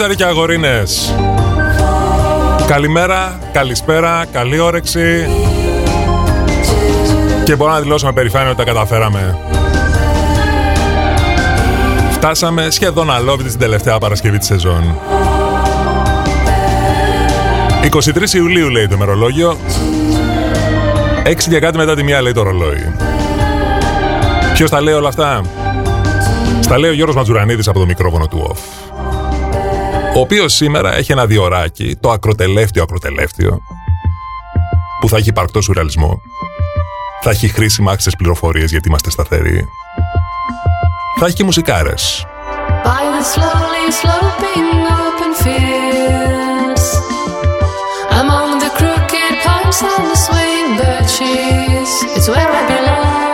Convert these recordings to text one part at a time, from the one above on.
Κορίτσαροι και αγορίνες. Καλημέρα, καλησπέρα, καλή όρεξη. Και μπορώ να δηλώσω με περηφάνεια ότι τα καταφέραμε. Φτάσαμε σχεδόν αλόβητη στην τελευταία Παρασκευή της σεζόν. 23 Ιουλίου λέει το μερολόγιο. 6 και κάτι μετά τη μία λέει το ρολόι. Ποιος τα λέει όλα αυτά, Στα λέει ο Γιώργος Ματζουρανίδης από το μικρόφωνο του OFF ο οποίος σήμερα έχει ένα διοράκι, το ακροτελεύτιο ακροτελεύτιο, που θα έχει υπαρκτό σουρεαλισμό. Θα έχει χρήσιμα άξιες πληροφορίες γιατί είμαστε σταθεροί. Θα έχει και μουσικάρες. It's where I belong.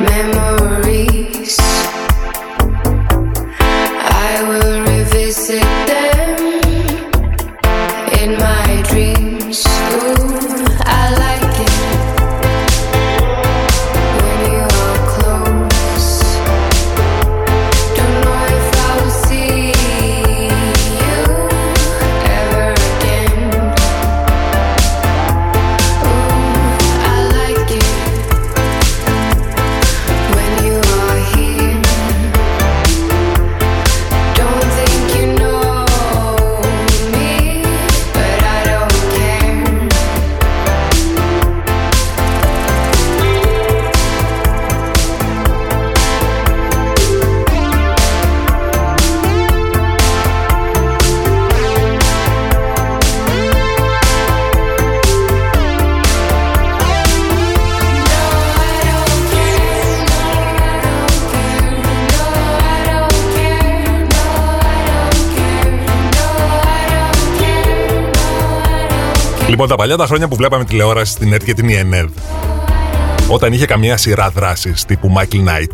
Μουσικάρες. Λοιπόν, τα παλιά τα χρόνια που βλέπαμε τηλεόραση στην ΕΡΤ και την ΙΕΝΕΔ, όταν είχε καμία σειρά δράσης τύπου Michael Knight,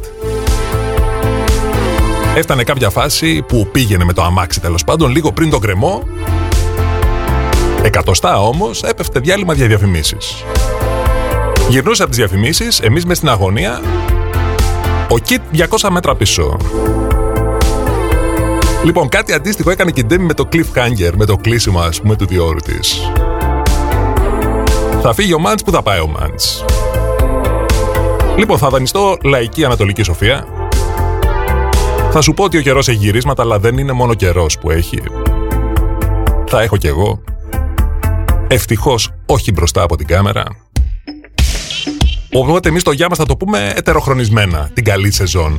έφτανε κάποια φάση που πήγαινε με το αμάξι τέλος πάντων λίγο πριν τον κρεμό. Εκατοστά όμως έπεφτε διάλειμμα για διαφημίσεις. Γυρνούσε από τις διαφημίσεις, εμείς μες στην αγωνία, ο Κιτ 200 μέτρα πίσω. Λοιπόν, κάτι αντίστοιχο έκανε και η Ντέμι με το cliffhanger, με το κλείσιμο ας πούμε του διόρου της. Θα φύγει ο Μάντς, που θα πάει ο Μάντς. Λοιπόν, θα δανειστώ λαϊκή Ανατολική Σοφία. Θα σου πω ότι ο καιρός έχει γυρίσματα, αλλά δεν είναι μόνο καιρός που έχει. Θα έχω κι εγώ. Ευτυχώς όχι μπροστά από την κάμερα. Οπότε εμείς το γεια μας θα το πούμε ετεροχρονισμένα την καλή σεζόν.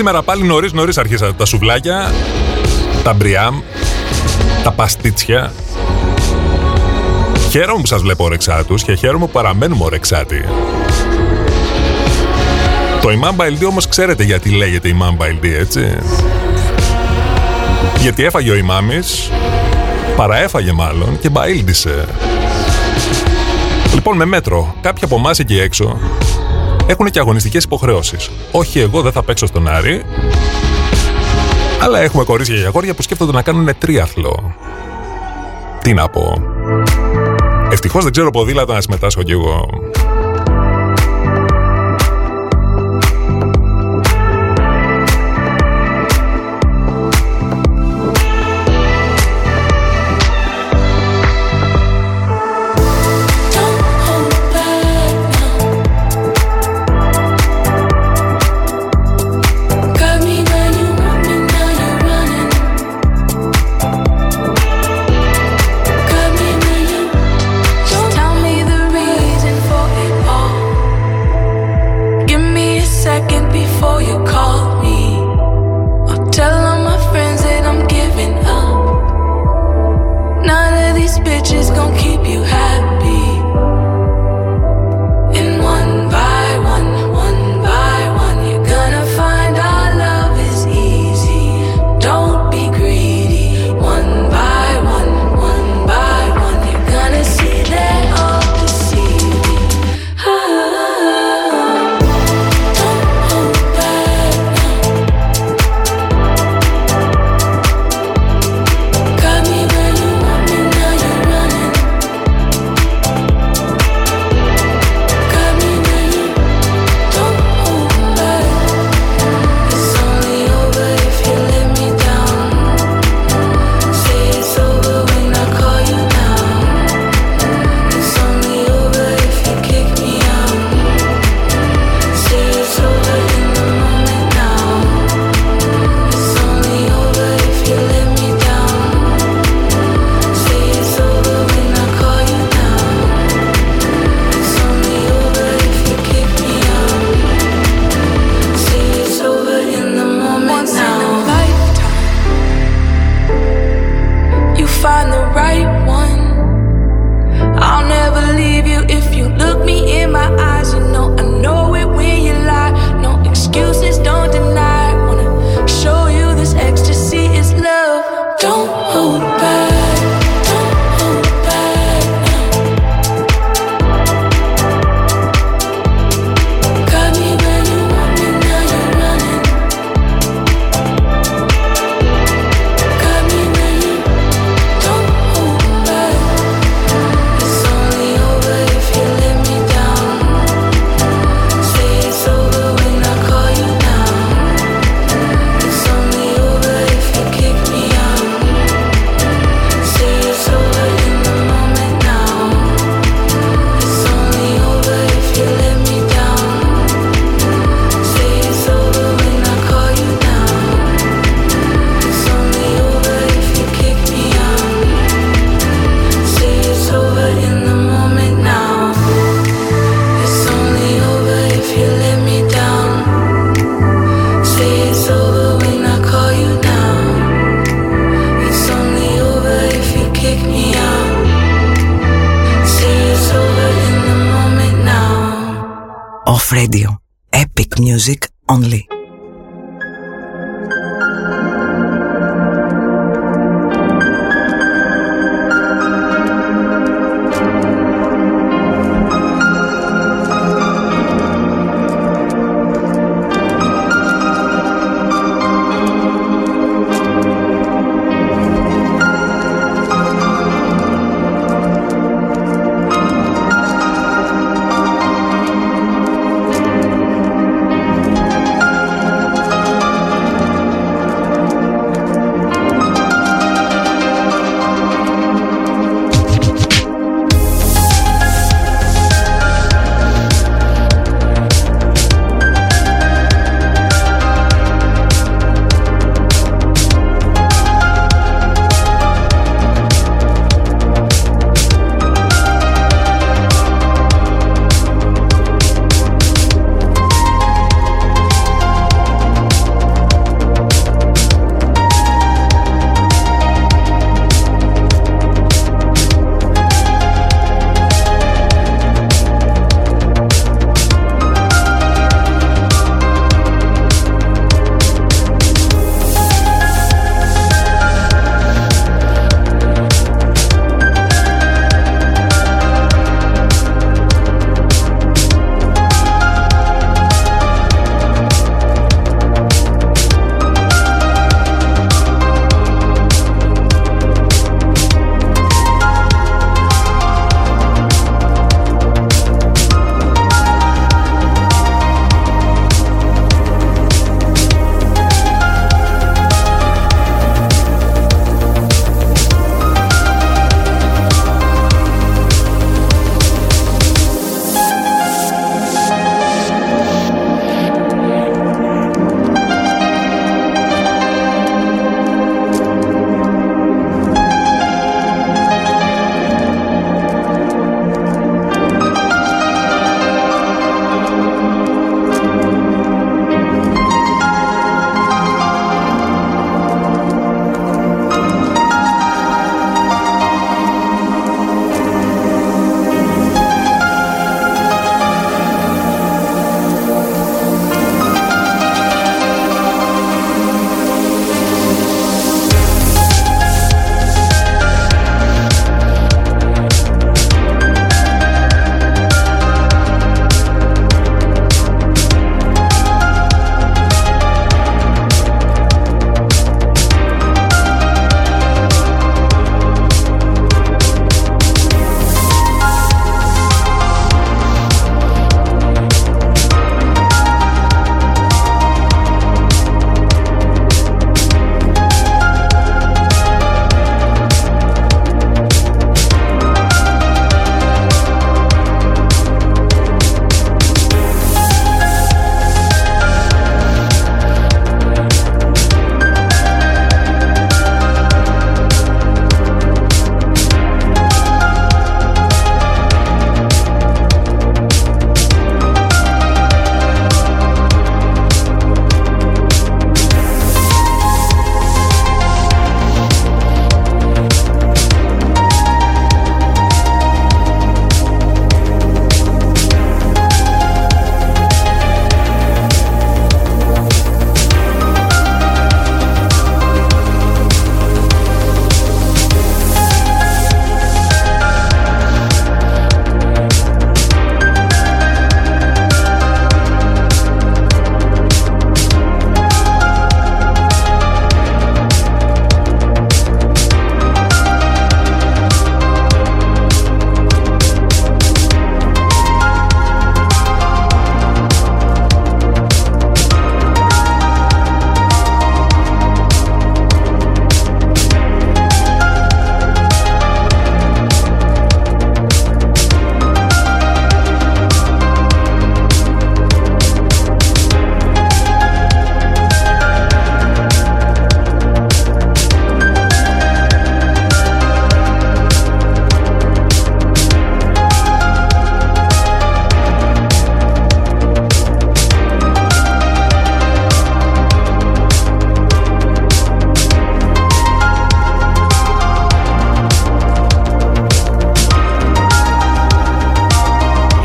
σήμερα πάλι νωρίς νωρίς αρχίσατε τα σουβλάκια, τα μπριάμ, τα παστίτσια. Χαίρομαι που σας βλέπω ορεξάτους και χαίρομαι που παραμένουμε ορεξάτοι. Το Imam Baildi όμως ξέρετε γιατί λέγεται Imam Baildi, έτσι. Γιατί έφαγε ο Ιμάμις, παραέφαγε μάλλον και μπαίλντισε. Λοιπόν, με μέτρο, κάποιοι από εμάς εκεί έξω έχουν και αγωνιστικές υποχρεώσεις. Όχι, εγώ δεν θα παίξω στον Άρη, αλλά έχουμε κορίτσια και αγόρια που σκέφτονται να κάνουν τρίαθλο. Τι να πω. Ευτυχώς δεν ξέρω ποδήλατα να συμμετάσχω κι εγώ.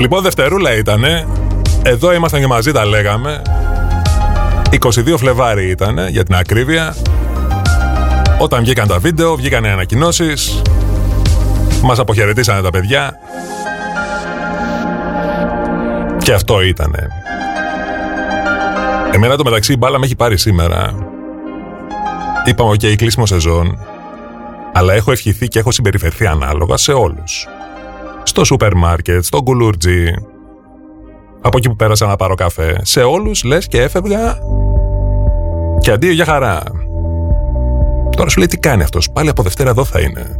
Λοιπόν, Δευτερούλα ήτανε. Εδώ ήμασταν και μαζί, τα λέγαμε. 22 Φλεβάρι ήταν, για την ακρίβεια. Όταν βγήκαν τα βίντεο, βγήκαν οι ανακοινώσεις. Μας αποχαιρετήσανε τα παιδιά. Και αυτό ήτανε. Εμένα το μεταξύ η μπάλα με έχει πάρει σήμερα. Είπαμε, ok, okay, κλείσιμο σεζόν. Αλλά έχω ευχηθεί και έχω συμπεριφερθεί ανάλογα σε όλους. Στο σούπερ μάρκετ, στο κουλούρτζι, από εκεί που πέρασα να πάρω καφέ. Σε όλους λες και έφευγα και αντίο για χαρά. Τώρα σου λέει τι κάνει αυτός, πάλι από Δευτέρα εδώ θα είναι.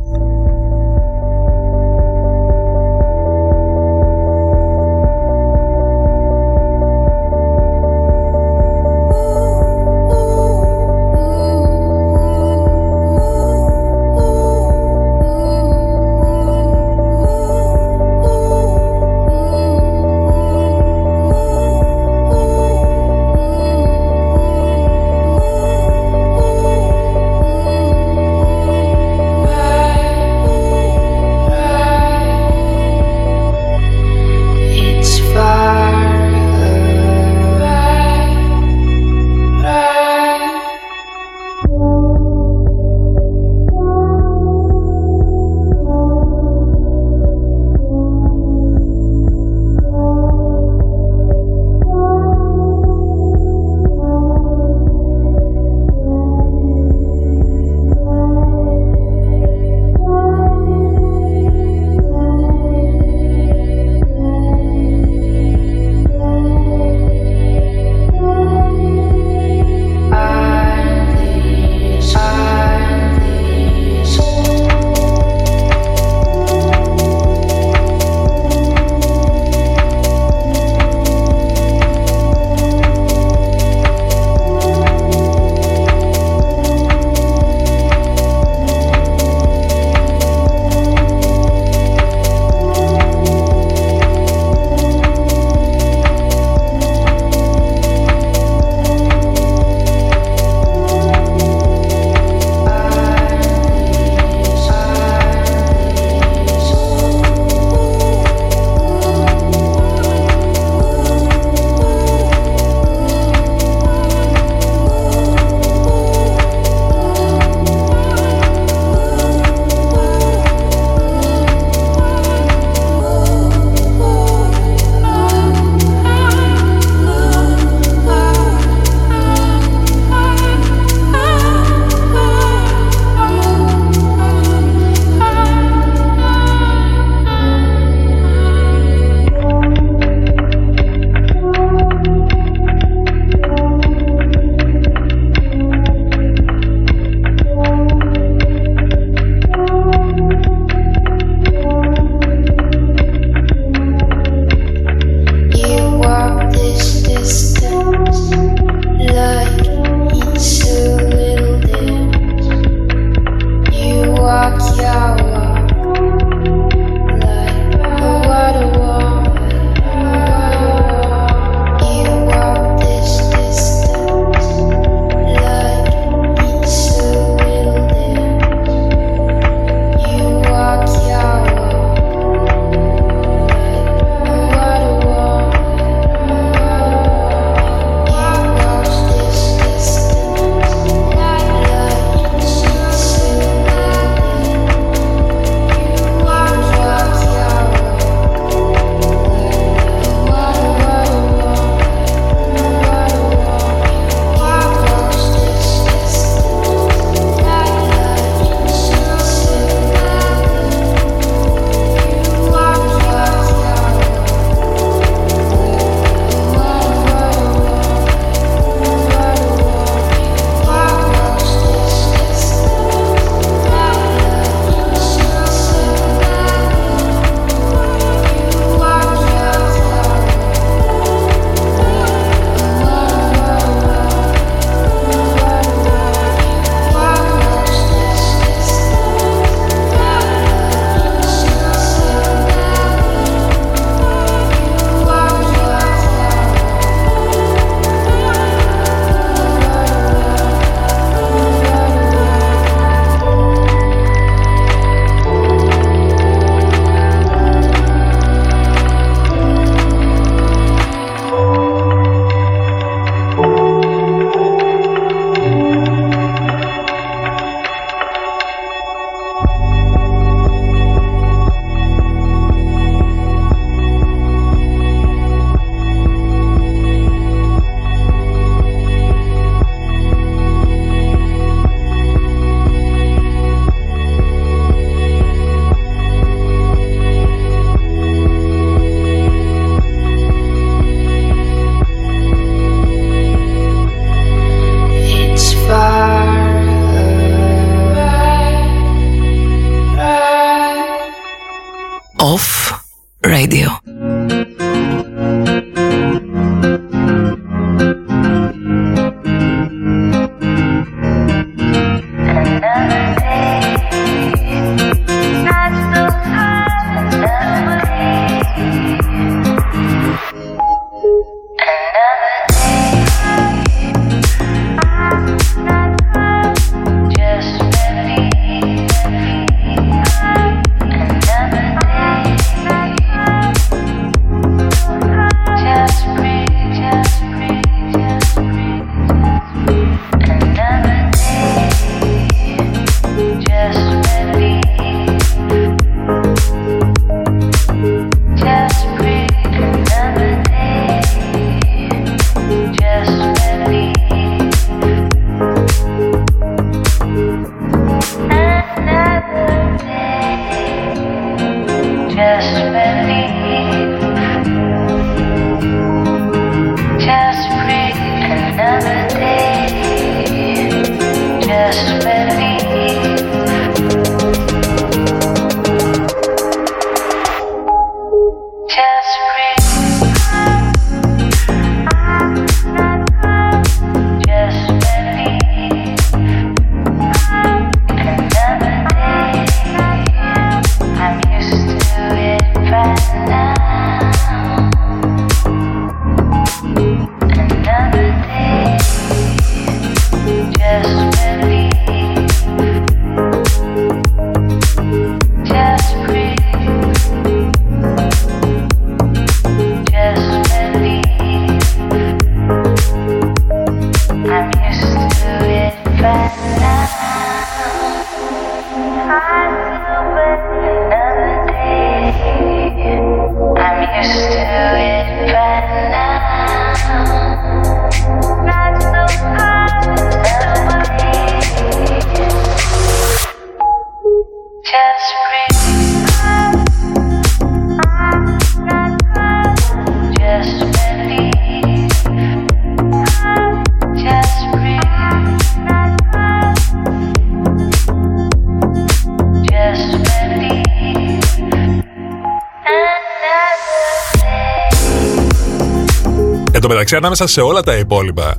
Ανάμεσα σε όλα τα υπόλοιπα,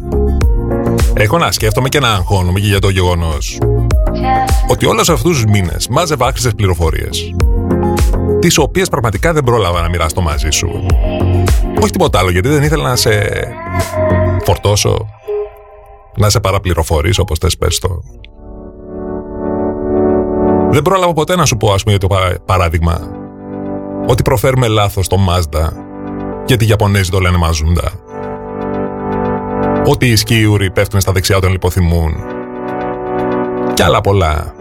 έχω να σκέφτομαι και να αγχώνομαι και για το γεγονός ότι όλους αυτούς τους μήνες μάζευα άχρηστες πληροφορίες, τις οποίες πραγματικά δεν πρόλαβα να μοιράσω μαζί σου. Όχι τίποτα άλλο, γιατί δεν ήθελα να σε φορτώσω, να σε παραπληροφορήσω, όπως θες πες το. Δεν πρόλαβα ποτέ να σου πω, ας πούμε, για το παράδειγμα, ότι προφέρουμε λάθος το Mazda γιατί οι Ιαπωνέζοι το λένε Μαζούντα ότι οι σκιούροι πέφτουν στα δεξιά όταν λιποθυμούν. Κι άλλα πολλά.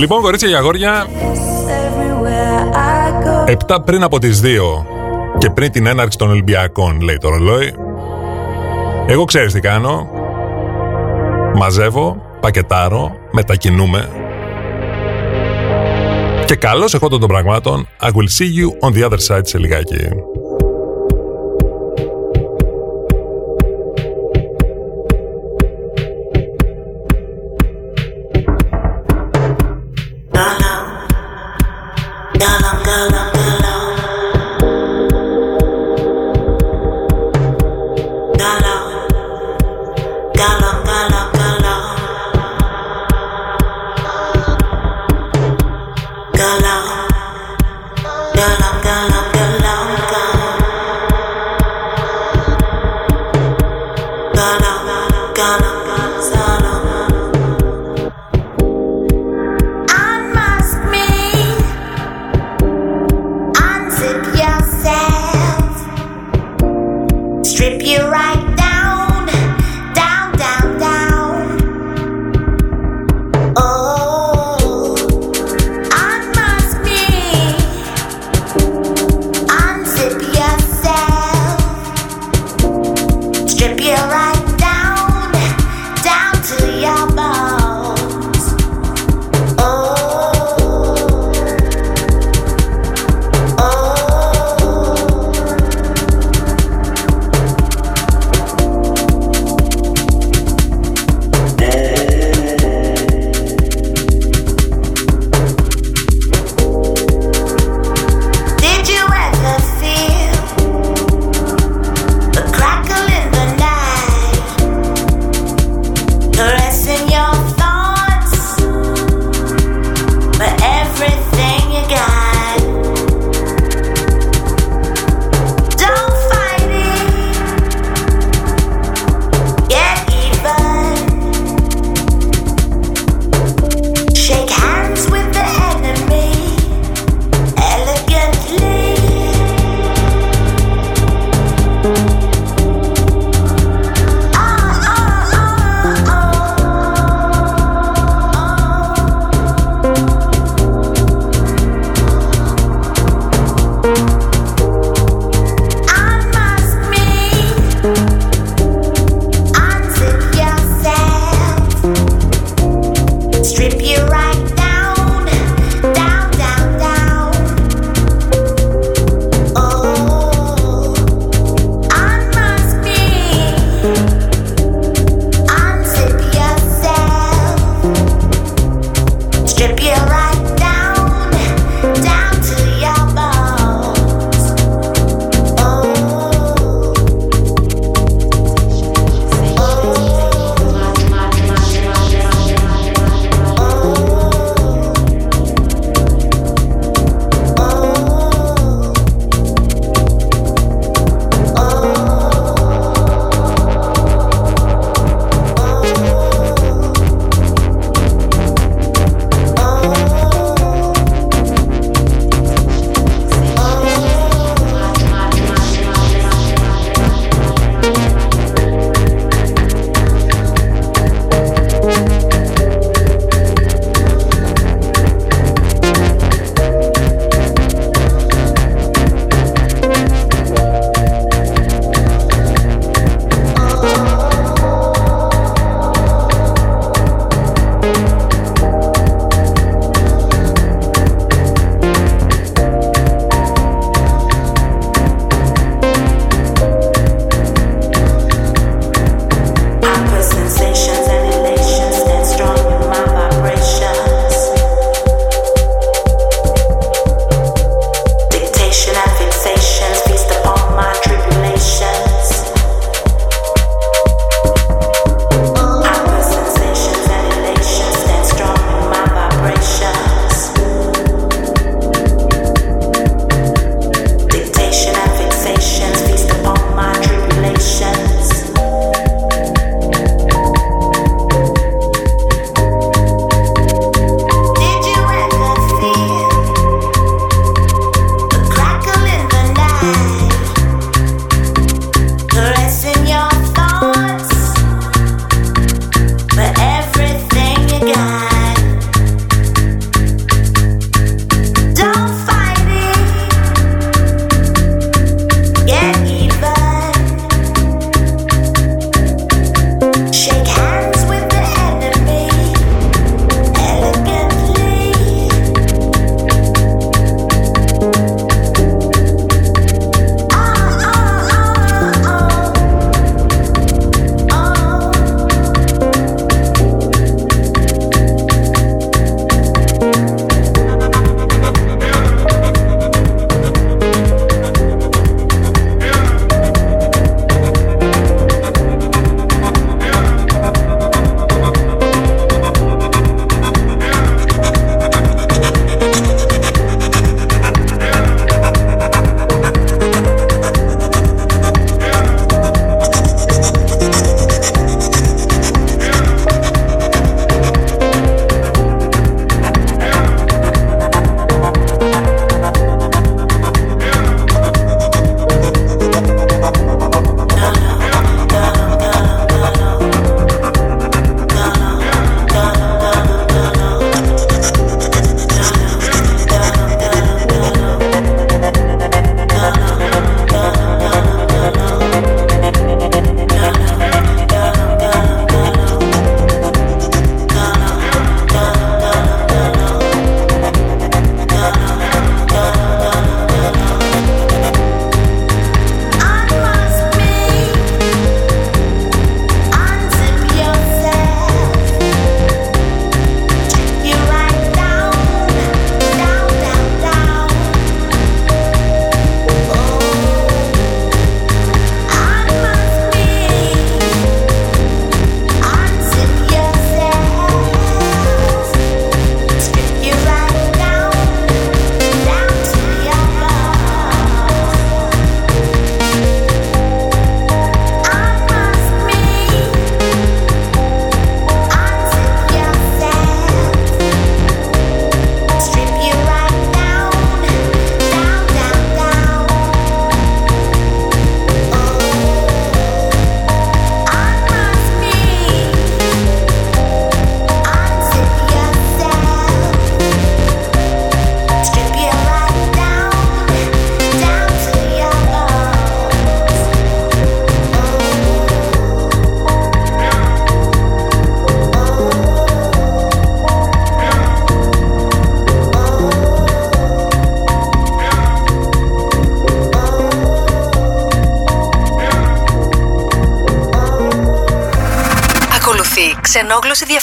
Λοιπόν, κορίτσια και αγόρια, 7 πριν από τις 2 και πριν την έναρξη των Ολυμπιακών, λέει το ρολόι. Εγώ ξέρεις τι κάνω. Μαζεύω, πακετάρω, μετακινούμε. Και καλώς εγώ των πραγμάτων, I will see you on the other side σε λιγάκι.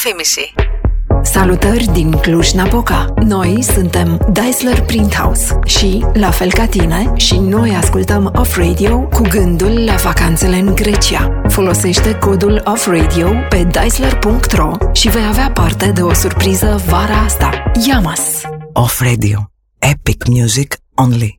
διαφήμιση. Salutări din Cluj-Napoca! Noi suntem Daisler Printhouse și, la fel ca tine, și noi ascultăm Off Radio cu gândul la vacanțele în Grecia. Folosește codul Off Radio pe daisler.ro și vei avea parte de o surpriză vara asta. Yamas! Off Radio. Epic music only.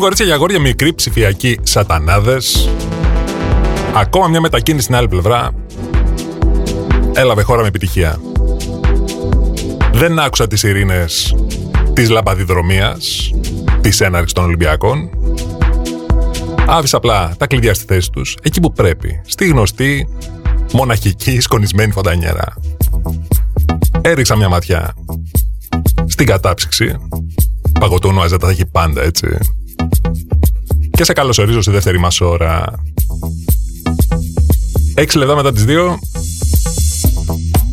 Λοιπόν, κορίτσια για αγόρια, μικροί ψηφιακοί σατανάδες. Ακόμα μια μετακίνηση στην άλλη πλευρά. Έλαβε χώρα με επιτυχία. Δεν άκουσα τις ειρήνες της λαμπαδιδρομίας, της έναρξης των Ολυμπιακών. Άφησα απλά τα κλειδιά στη θέση τους, εκεί που πρέπει, στη γνωστή, μοναχική, σκονισμένη φωτανιέρα. Έριξα μια ματιά στην κατάψυξη. Παγωτούνου αζέτα θα έχει πάντα, έτσι. Και σε καλωσορίζω στη δεύτερη μας ώρα. Έξι λεπτά μετά τις δύο,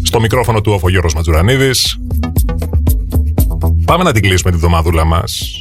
στο μικρόφωνο του ο Γιώργος Ματζουρανίδης. Πάμε να την κλείσουμε τη βδομαδούλα μας.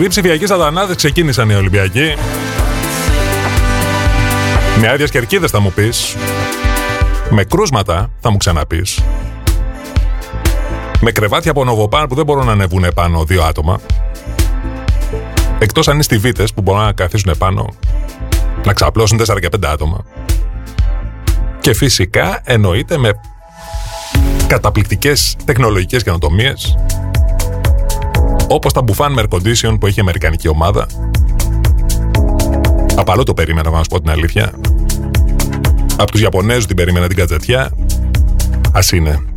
Μικροί ψηφιακοί σατανάδες ξεκίνησαν οι Ολυμπιακοί. Με άδειες κερκίδες θα μου πεις. Με κρούσματα θα μου ξαναπείς. Με κρεβάτια από νοβοπάν που δεν μπορούν να ανεβούν επάνω δύο άτομα. Εκτός αν είναι στιβίτες που μπορούν να καθίσουν επάνω να ξαπλώσουν 4 και 5 άτομα. Και φυσικά εννοείται με καταπληκτικές τεχνολογικές καινοτομίες όπως τα μπουφάν με air condition που έχει η Αμερικανική ομάδα. Απαλό το περίμενα, να σου πω την αλήθεια. Από τους Ιαπωνέζους την περίμενα την κατζατιά. Ας είναι.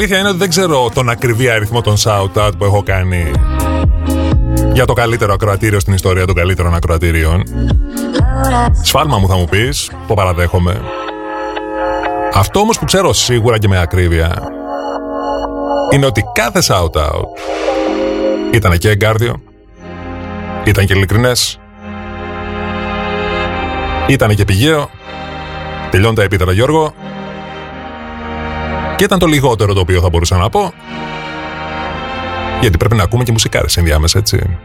αλήθεια είναι ότι δεν ξέρω τον ακριβή αριθμό των shout-out που έχω κάνει για το καλύτερο ακροατήριο στην ιστορία των καλύτερων ακροατήριων. Σφάλμα μου θα μου πεις, το παραδέχομαι. Αυτό όμως που ξέρω σίγουρα και με ακρίβεια είναι ότι κάθε shout-out ήταν και εγκάρδιο, ήταν και ειλικρινές, ήταν και πηγαίο. Τελειώνει τα επίτερα Γιώργο. Και ήταν το λιγότερο το οποίο θα μπορούσα να πω. Γιατί πρέπει να ακούμε και μουσικάρες ενδιάμεσα, έτσι.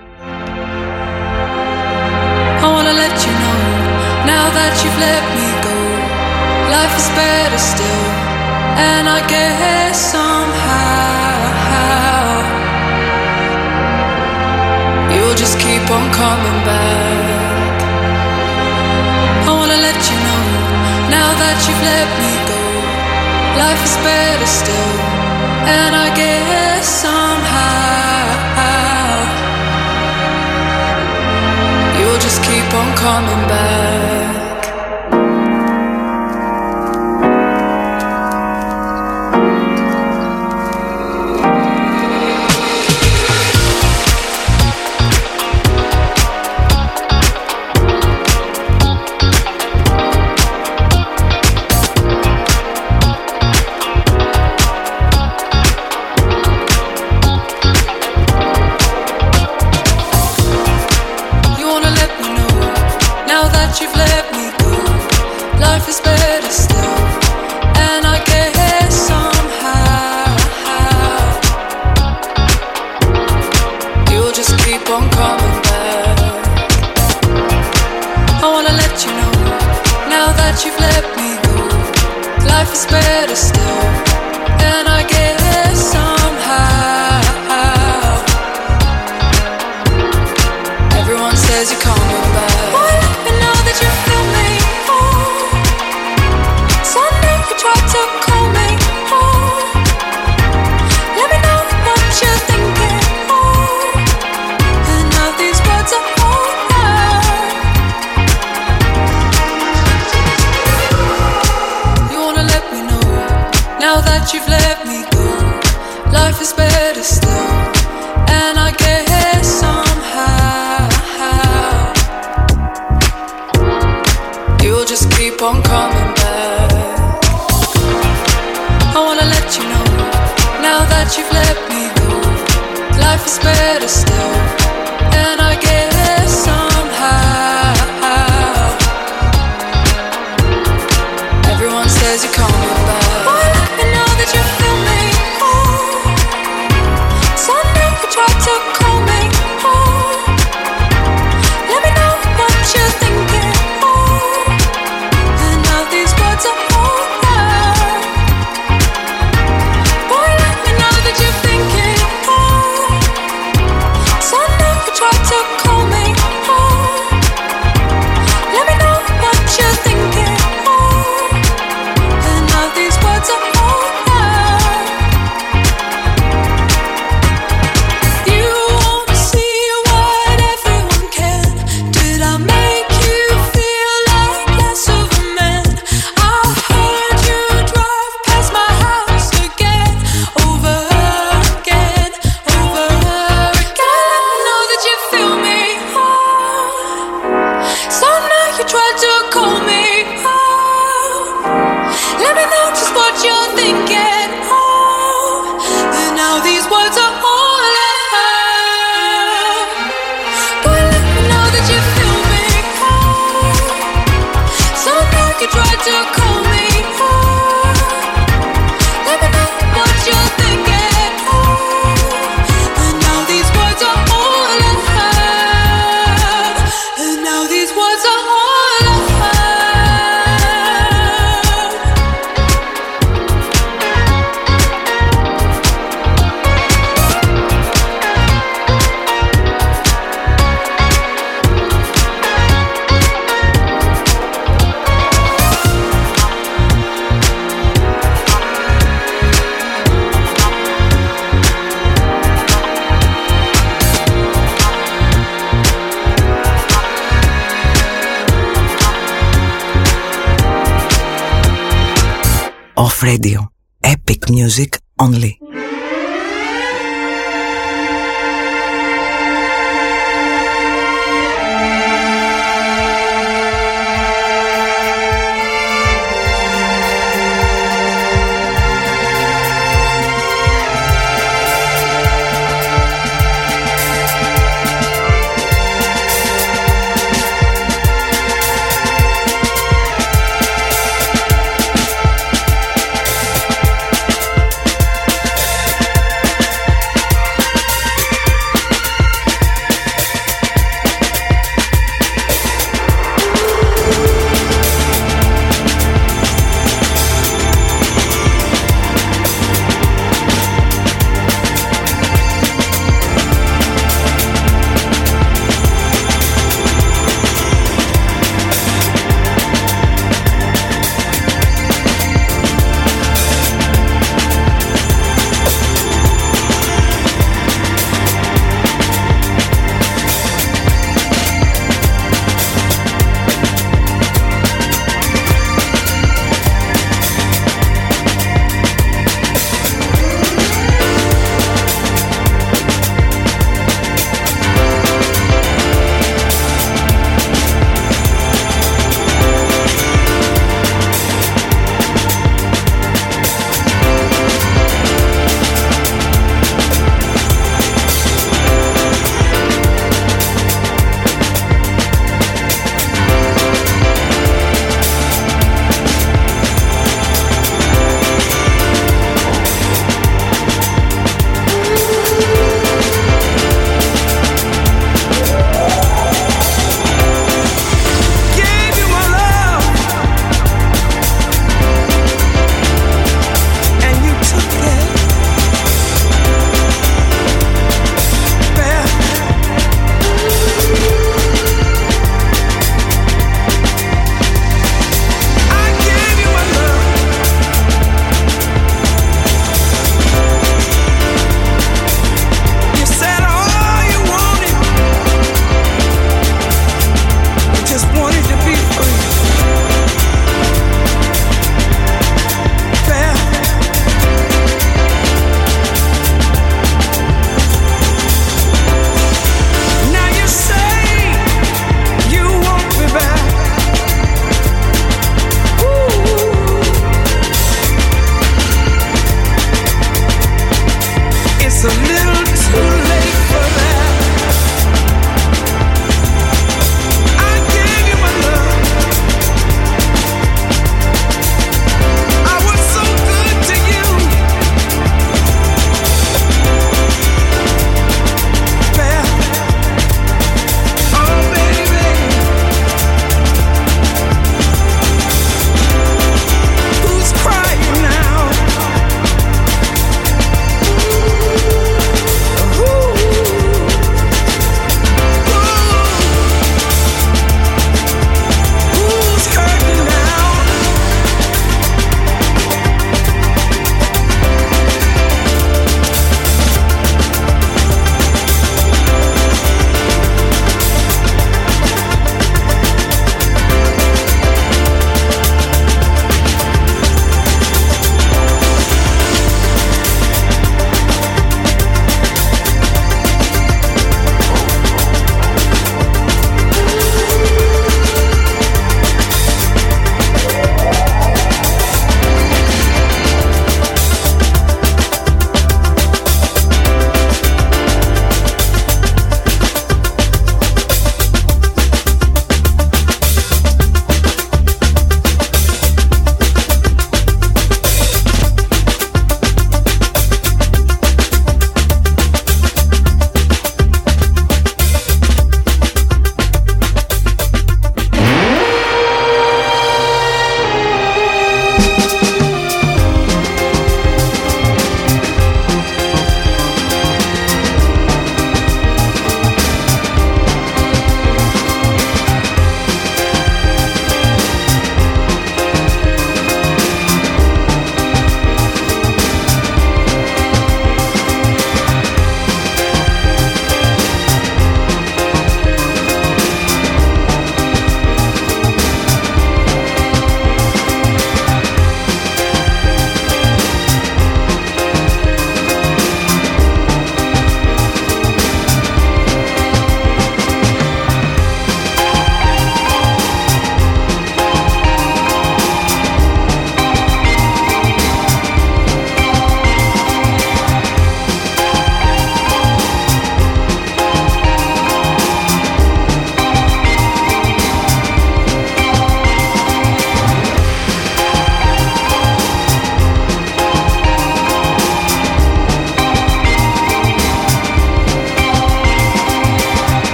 just keep on coming back. I wanna let you know now that you've let me life is better still. And I guess somehow you'll just keep on coming back.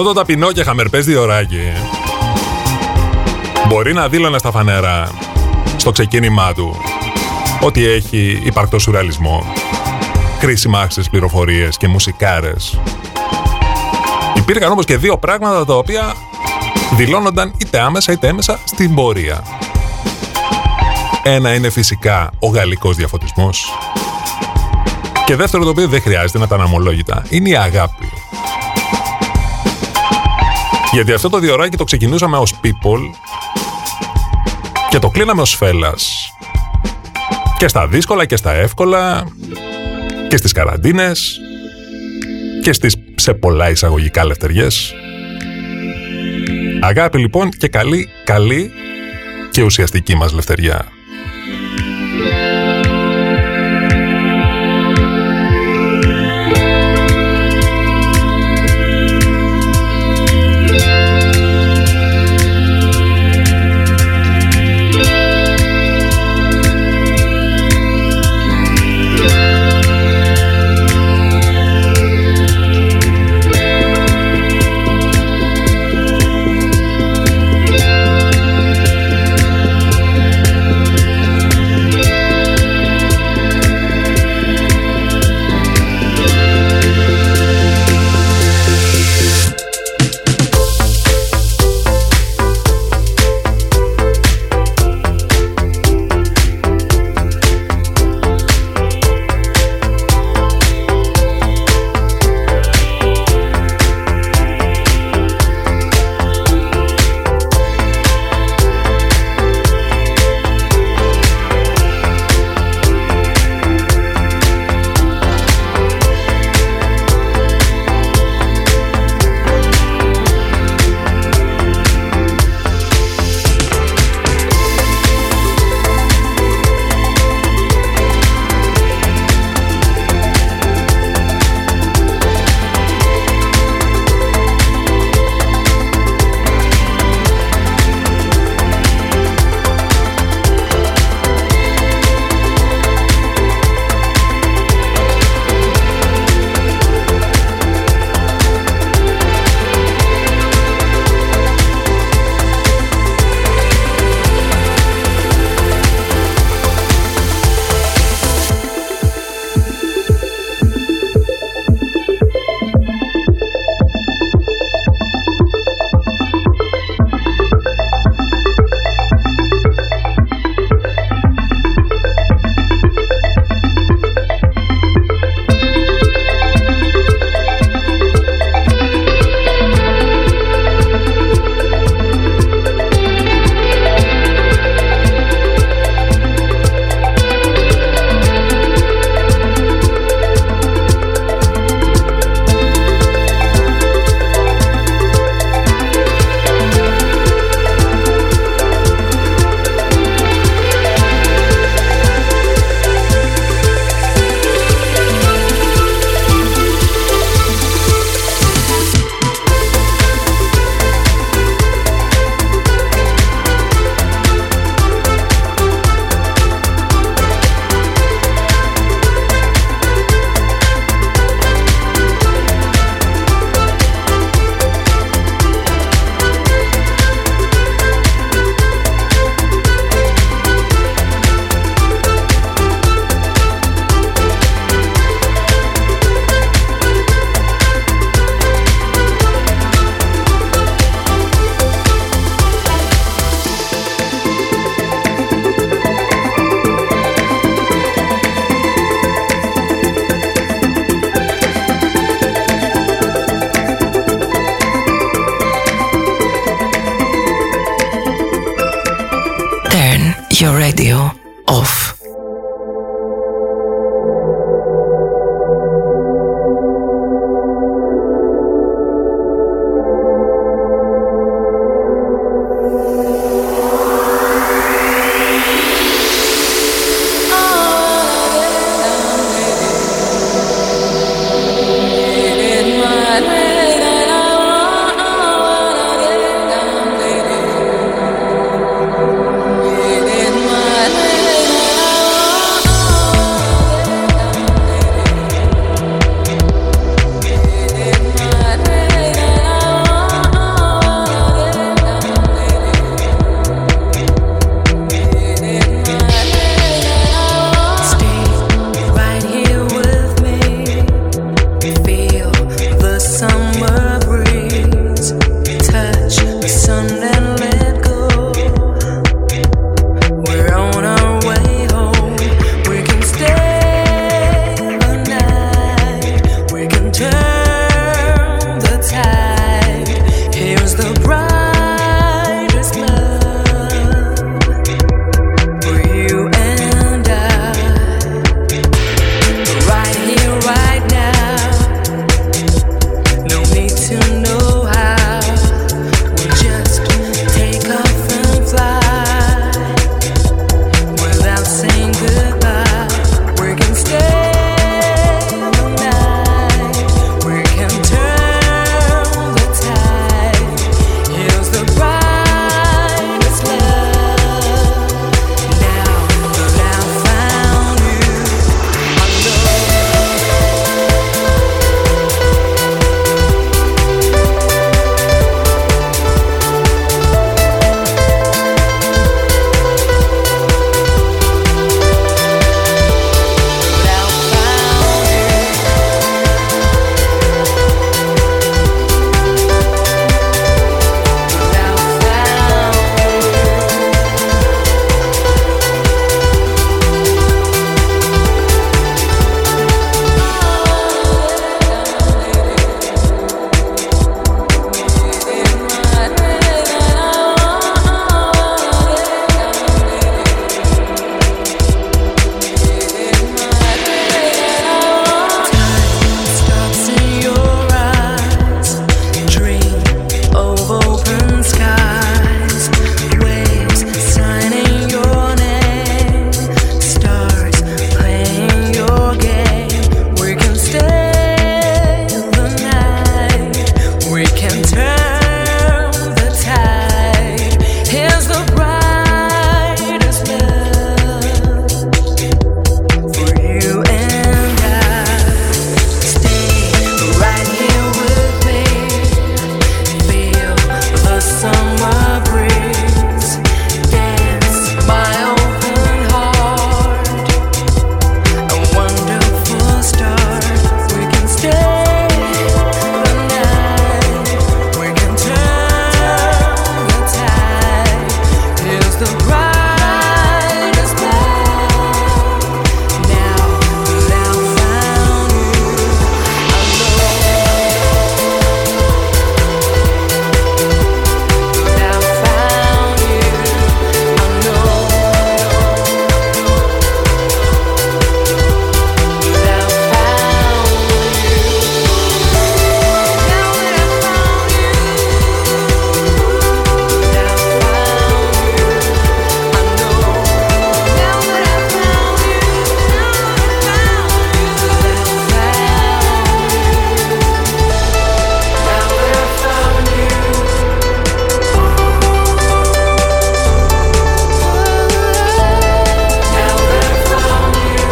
Αυτό το ταπεινό και χαμερπές διοράκι μπορεί να δήλωνε στα φανέρα στο ξεκίνημά του ότι έχει υπαρκτό σουρεαλισμό, κρίσιμα άξιες πληροφορίες και μουσικάρες. Υπήρχαν όμως και δύο πράγματα τα οποία δηλώνονταν είτε άμεσα είτε έμεσα στην πορεία. Ένα είναι φυσικά ο γαλλικός διαφωτισμός και δεύτερο το οποίο δεν χρειάζεται να τα αναμολόγητα είναι η αγάπη. Γιατί αυτό το διοράκι το ξεκινούσαμε ως people και το κλείναμε ως φέλας. Και στα δύσκολα και στα εύκολα και στις καραντίνες και στις σε πολλά εισαγωγικά λευτεριές. Αγάπη λοιπόν και καλή, καλή και ουσιαστική μας λευτεριά.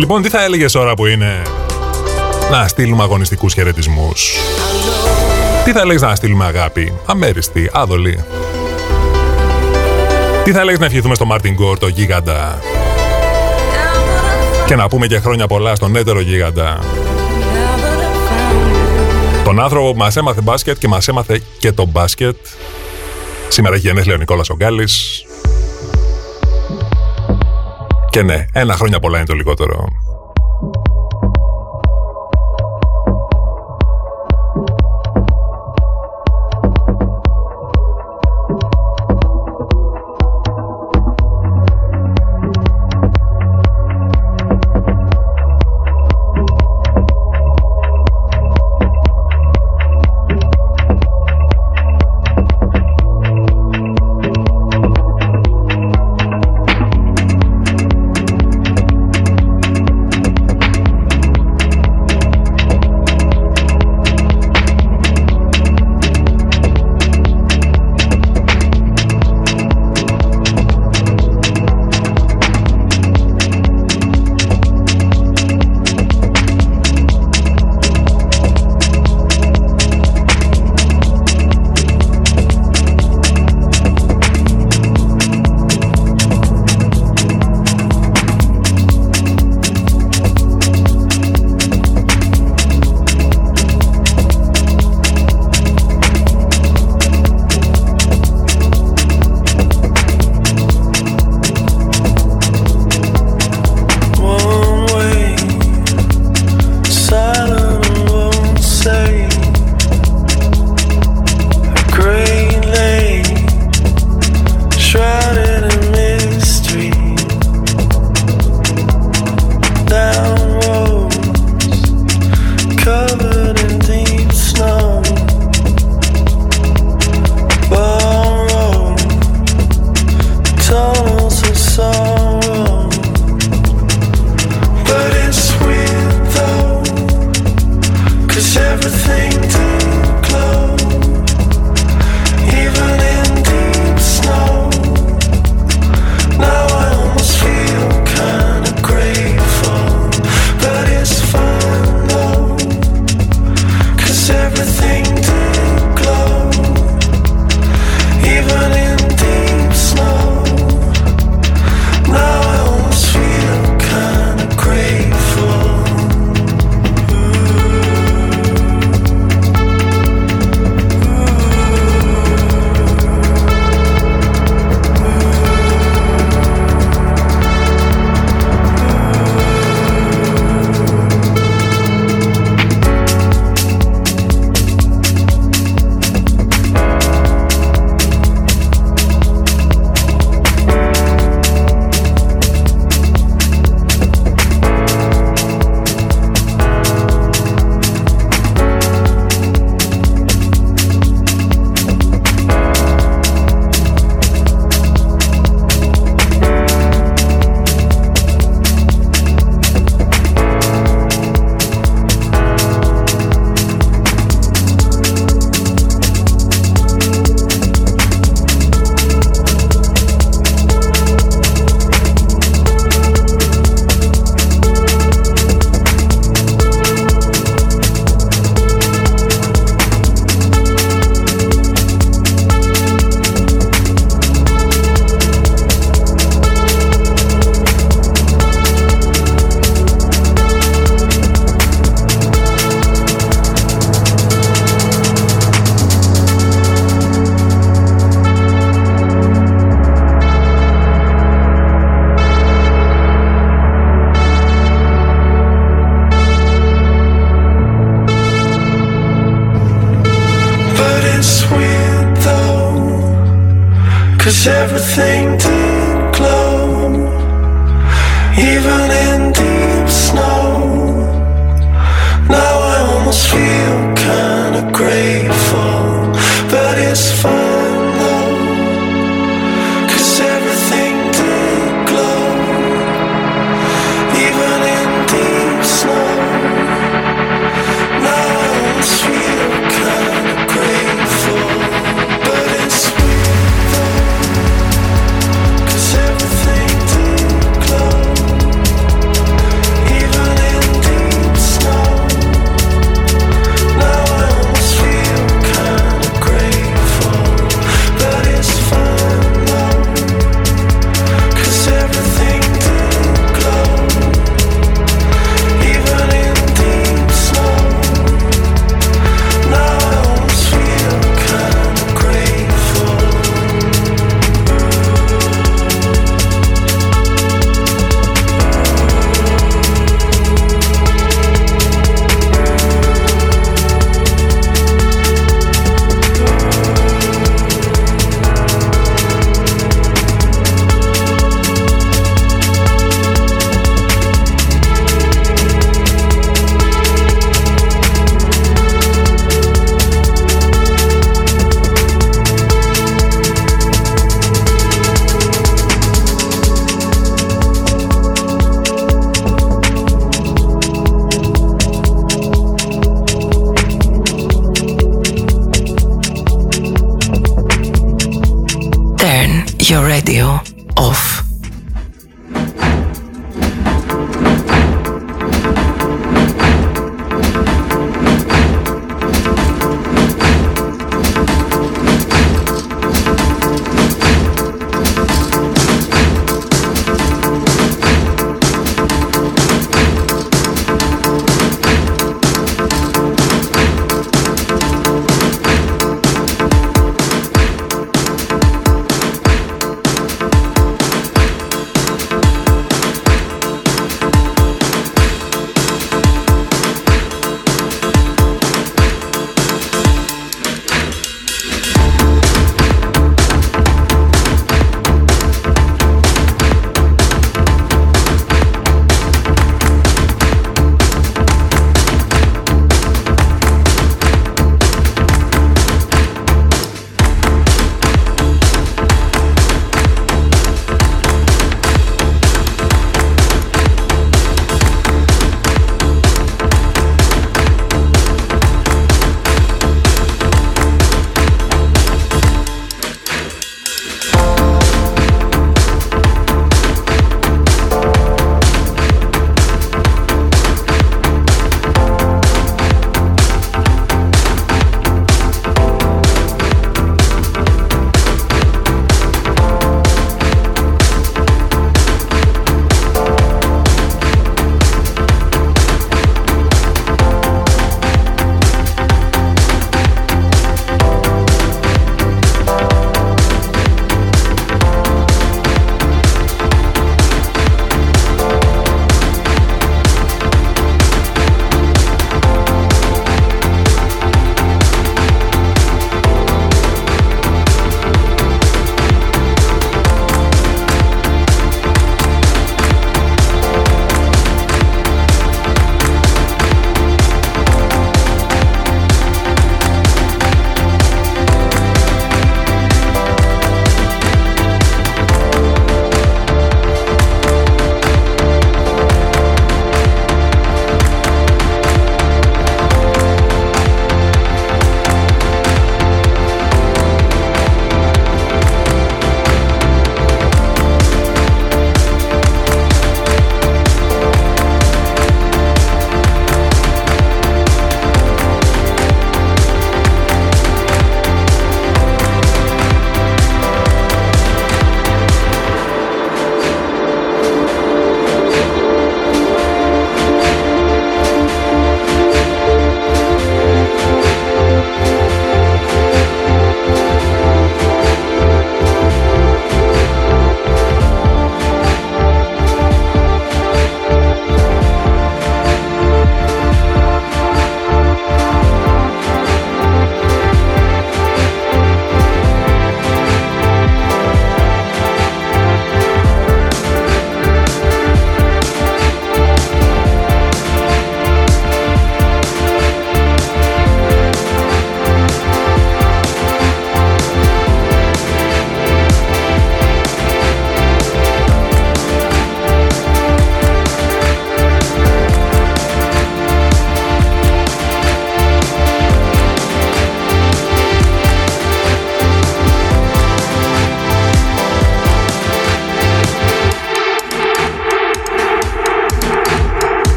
Λοιπόν, τι θα έλεγες ώρα που είναι να στείλουμε αγωνιστικούς χαιρετισμούς; Τι θα έλεγες να στείλουμε αγάπη, αμέριστη, άδολη; Τι θα έλεγες να ευχηθούμε στο Μάρτιν Γκορ, το γίγαντα; Και να πούμε και χρόνια πολλά στον έτερο γίγαντα. Τον άνθρωπο που μας έμαθε μπάσκετ και μας έμαθε και το μπάσκετ. Σήμερα έχει γενέθλια ο Νικόλας Ογκάλης. Και ναι, ένα χρόνια πολλά είναι το λιγότερο.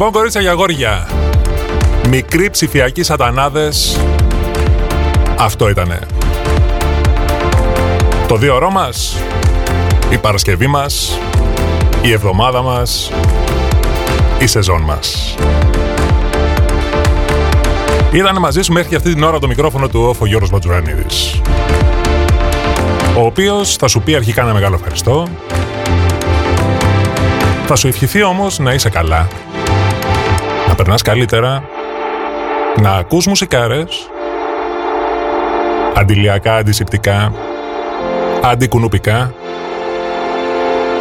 Λοιπόν, κορίτσια για αγόρια. Μικροί ψηφιακοί σατανάδες. Αυτό ήτανε. Το δύο ώρο μας, η Παρασκευή μας, η εβδομάδα μας, η σεζόν μας. Ήταν μαζί σου μέχρι και αυτή την ώρα το μικρόφωνο του όφο Γιώργος Ματζουρανίδης. Ο οποίος θα σου πει αρχικά ένα μεγάλο ευχαριστώ Θα σου ευχηθεί όμως να είσαι καλά, να περνάς καλύτερα, να ακούς μουσικάρες, αντιλιακά, αντισηπτικά, αντικουνουπικά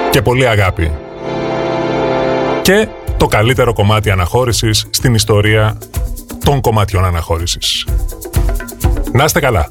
και πολύ αγάπη. Και το καλύτερο κομμάτι αναχώρησης στην ιστορία των κομματιών αναχώρησης. Να είστε καλά!